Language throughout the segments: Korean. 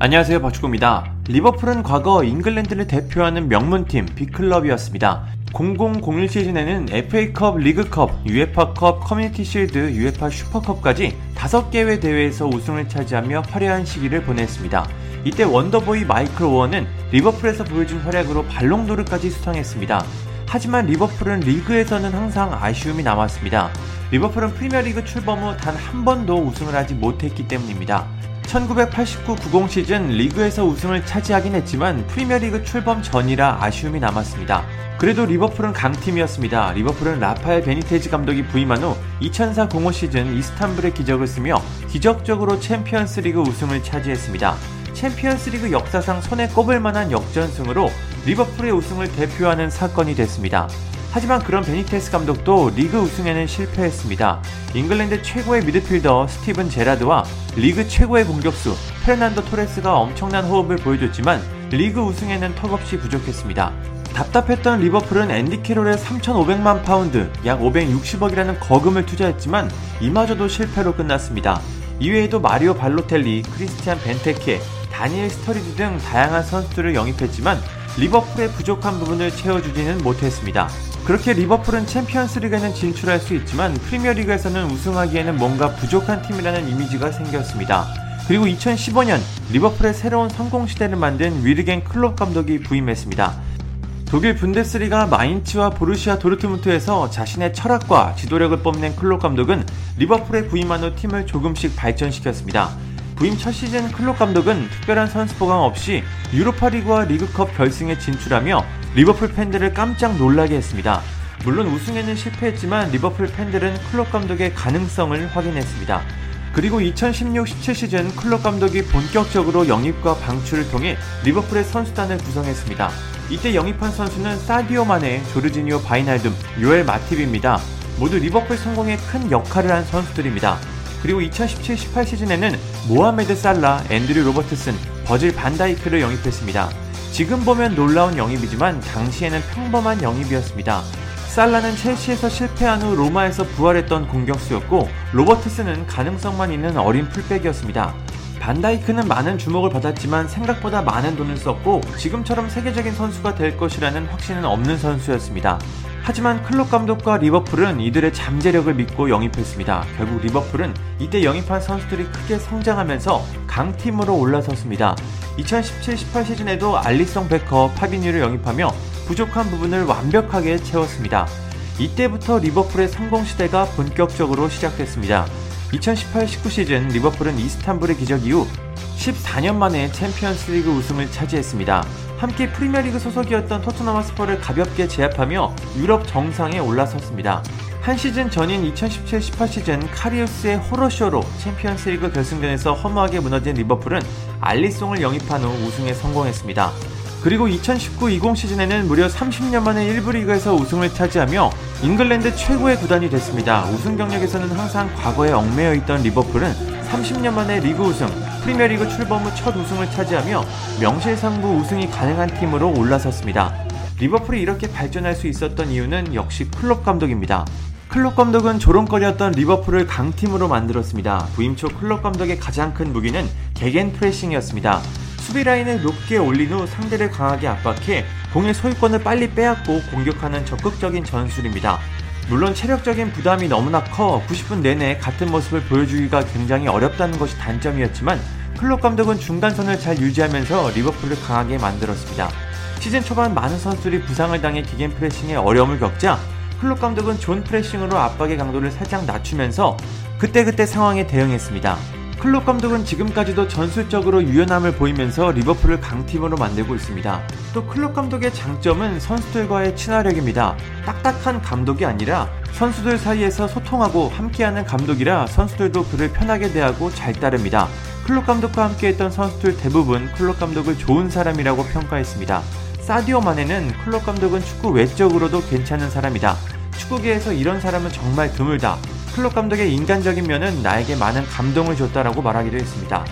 안녕하세요 박축구입니다. 리버풀은 과거 잉글랜드를 대표하는 명문팀 빅클럽이었습니다. 0001 시즌에는 FA컵, 리그컵, UEFA컵, 커뮤니티 실드, UEFA 슈퍼컵까지 5개의 대회에서 우승을 차지하며 화려한 시기를 보냈습니다. 이때 원더보이 마이클 오웬은 리버풀에서 보여준 활약으로 발롱도르까지 수상했습니다. 하지만 리버풀은 리그에서는 항상 아쉬움이 남았습니다. 리버풀은 프리미어리그 출범 후 단 한 번도 우승을 하지 못했기 때문입니다. 1989-90 시즌 리그에서 우승을 차지하긴 했지만 프리미어리그 출범 전이라 아쉬움이 남았습니다. 그래도 리버풀은 강팀이었습니다. 리버풀은 라파엘 베니테즈 감독이 부임한 후 2004-05 시즌 이스탄불의 기적을 쓰며 기적적으로 챔피언스리그 우승을 차지했습니다. 챔피언스리그 역사상 손에 꼽을 만한 역전승으로 리버풀의 우승을 대표하는 사건이 됐습니다. 하지만 그런 베니테스 감독도 리그 우승에는 실패했습니다. 잉글랜드 최고의 미드필더 스티븐 제라드와 리그 최고의 공격수 페르난도 토레스가 엄청난 호흡을 보여줬지만 리그 우승에는 턱없이 부족했습니다. 답답했던 리버풀은 앤디 캐롤에 3,500만 파운드, 약 560억이라는 거금을 투자했지만 이마저도 실패로 끝났습니다. 이외에도 마리오 발로텔리, 크리스티안 벤테케, 다니엘 스터리드 등 다양한 선수들을 영입했지만 리버풀의 부족한 부분을 채워주지는 못했습니다. 그렇게 리버풀은 챔피언스리그에는 진출할 수 있지만 프리미어리그에서는 우승하기에는 뭔가 부족한 팀이라는 이미지가 생겼습니다. 그리고 2015년 리버풀의 새로운 성공 시대를 만든 위르겐 클롭 감독이 부임했습니다. 독일 분데스리가 마인츠와 보르시아 도르트문트에서 자신의 철학과 지도력을 뽐낸 클롭 감독은 리버풀에 부임한 후 팀을 조금씩 발전시켰습니다. 부임 첫 시즌 클롭 감독은 특별한 선수 보강 없이 유로파리그와 리그컵 결승에 진출하며 리버풀 팬들을 깜짝 놀라게 했습니다. 물론 우승에는 실패했지만 리버풀 팬들은 클롭 감독의 가능성을 확인했습니다. 그리고 2016-17 시즌 클롭 감독이 본격적으로 영입과 방출을 통해 리버풀의 선수단을 구성했습니다. 이때 영입한 선수는 사디오 마네, 조르지니오 바이날둠, 요엘 마팁입니다. 모두 리버풀 성공에 큰 역할을 한 선수들입니다. 그리고 2017-18 시즌에는 모하메드 살라, 앤드류 로버트슨, 버질 반다이크를 영입했습니다. 지금 보면 놀라운 영입이지만 당시에는 평범한 영입이었습니다. 살라는 첼시에서 실패한 후 로마에서 부활했던 공격수였고 로버트슨은 가능성만 있는 어린 풀백이었습니다. 반다이크는 많은 주목을 받았지만 생각보다 많은 돈을 썼고 지금처럼 세계적인 선수가 될 것이라는 확신은 없는 선수였습니다. 하지만 클롭 감독과 리버풀은 이들의 잠재력을 믿고 영입했습니다. 결국 리버풀은 이때 영입한 선수들이 크게 성장하면서 강팀으로 올라섰습니다. 2017-18 시즌에도 알리송 베커, 파비뉴를 영입하며 부족한 부분을 완벽하게 채웠습니다. 이때부터 리버풀의 성공 시대가 본격적으로 시작됐습니다. 2018-19 시즌 리버풀은 이스탄불의 기적 이후 14년 만에 챔피언스 리그 우승을 차지했습니다. 함께 프리미어리그 소속이었던 토트넘 홋스퍼를 가볍게 제압하며 유럽 정상에 올라섰습니다. 한 시즌 전인 2017-18 시즌 카리우스의 호러쇼로 챔피언스리그 결승전에서 허무하게 무너진 리버풀은 알리송을 영입한 후 우승에 성공했습니다. 그리고 2019-20 시즌에는 무려 30년 만에 1부 리그에서 우승을 차지하며 잉글랜드 최고의 구단이 됐습니다. 우승 경력에서는 항상 과거에 얽매여 있던 리버풀은 30년 만에 리그 우승, 프리미어리그 출범 후 첫 우승을 차지하며 명실상부 우승이 가능한 팀으로 올라섰습니다. 리버풀이 이렇게 발전할 수 있었던 이유는 역시 클롭 감독입니다. 클롭 감독은 조롱거리였던 리버풀을 강팀으로 만들었습니다. 부임 초 클롭 감독의 가장 큰 무기는 Gegenpressing이었습니다. 수비 라인을 높게 올린 후 상대를 강하게 압박해 공의 소유권을 빨리 빼앗고 공격하는 적극적인 전술입니다. 물론 체력적인 부담이 너무나 커 90분 내내 같은 모습을 보여주기가 굉장히 어렵다는 것이 단점이었지만 클롭 감독은 중간선을 잘 유지하면서 리버풀을 강하게 만들었습니다. 시즌 초반 많은 선수들이 부상을 당해 Gegenpressing에 어려움을 겪자 클롭 감독은 zone pressing으로 압박의 강도를 살짝 낮추면서 그때그때 상황에 대응했습니다. 클롭 감독은 지금까지도 전술적으로 유연함을 보이면서 리버풀을 강팀으로 만들고 있습니다. 또 클롭 감독의 장점은 선수들과의 친화력입니다. 딱딱한 감독이 아니라 선수들 사이에서 소통하고 함께하는 감독이라 선수들도 그를 편하게 대하고 잘 따릅니다. 클롭 감독과 함께했던 선수들 대부분 클롭 감독을 좋은 사람이라고 평가했습니다. 사디오 마네는 클롭 감독은 축구 외적으로도 괜찮은 사람이다. 축구계에서 이런 사람은 정말 드물다. 클롭 감독의 인간적인 면은 나에게 많은 감동을 줬다라고 말하기도 했습니다.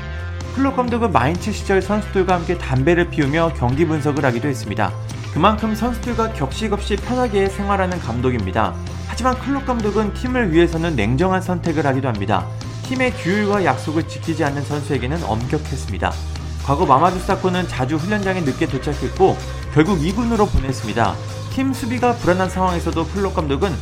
클롭 감독은 마인츠 시절 선수들과 함께 담배를 피우며 경기 분석을 하기도 했습니다. 그만큼 선수들과 격식 없이 편하게 생활하는 감독입니다. 하지만 클롭 감독은 팀을 위해서는 냉정한 선택을 하기도 합니다. 팀의 규율과 약속을 지키지 않는 선수에게는 엄격했습니다. 과거 마마두 사코는 자주 훈련장에 늦게 도착했고 결국 2군으로 보냈습니다. 팀 수비가 불안한 상황에서도 클롭 감독은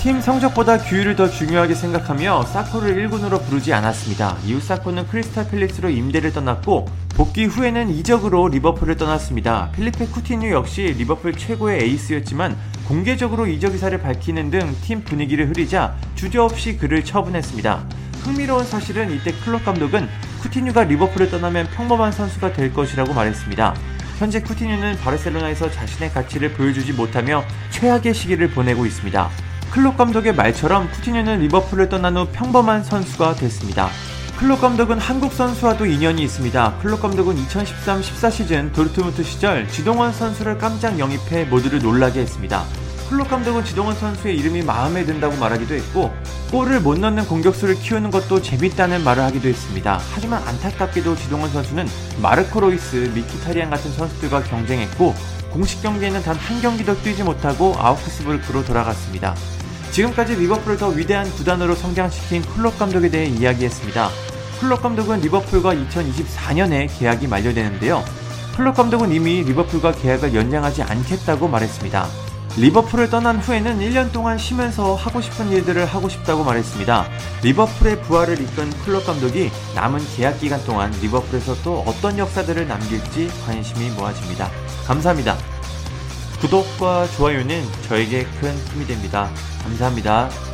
팀 성적보다 규율을 더 중요하게 생각하며 사코를 1군으로 부르지 않았습니다. 이후 사코는 크리스탈 팰리스로 임대를 떠났고 복귀 후에는 이적으로 리버풀을 떠났습니다. 필리페 쿠티뉴 역시 리버풀 최고의 에이스였지만 공개적으로 이적 의사를 밝히는 등 팀 분위기를 흐리자 주저없이 그를 처분했습니다. 흥미로운 사실은 이때 클롭 감독은 쿠티뉴가 리버풀을 떠나면 평범한 선수가 될 것이라고 말했습니다. 현재 쿠티뉴는 바르셀로나에서 자신의 가치를 보여주지 못하며 최악의 시기를 보내고 있습니다. 클롭 감독의 말처럼 쿠티뉴는 리버풀을 떠난 후 평범한 선수가 됐습니다. 클롭 감독은 한국 선수와도 인연이 있습니다. 클롭 감독은 2013-14 시즌 도르트문트 시절 지동원 선수를 깜짝 영입해 모두를 놀라게 했습니다. 클롭 감독은 지동원 선수의 이름이 마음에 든다고 말하기도 했고 골을 못 넣는 공격수를 키우는 것도 재밌다는 말을 하기도 했습니다. 하지만 안타깝게도 지동원 선수는 마르코 로이스, 미키타리안 같은 선수들과 경쟁했고 공식 경기에는 단 한 경기도 뛰지 못하고 아우크스부르크로 돌아갔습니다. 지금까지 리버풀을 더 위대한 구단으로 성장시킨 클롭 감독에 대해 이야기했습니다. 클롭 감독은 리버풀과 2024년에 계약이 만료되는데요. 클롭 감독은 이미 리버풀과 계약을 연장하지 않겠다고 말했습니다. 리버풀을 떠난 후에는 1년 동안 쉬면서 하고 싶은 일들을 하고 싶다고 말했습니다. 리버풀의 부활을 이끈 클럽 감독이 남은 계약 기간 동안 리버풀에서 또 어떤 역사들을 남길지 관심이 모아집니다. 감사합니다. 구독과 좋아요는 저에게 큰 힘이 됩니다. 감사합니다.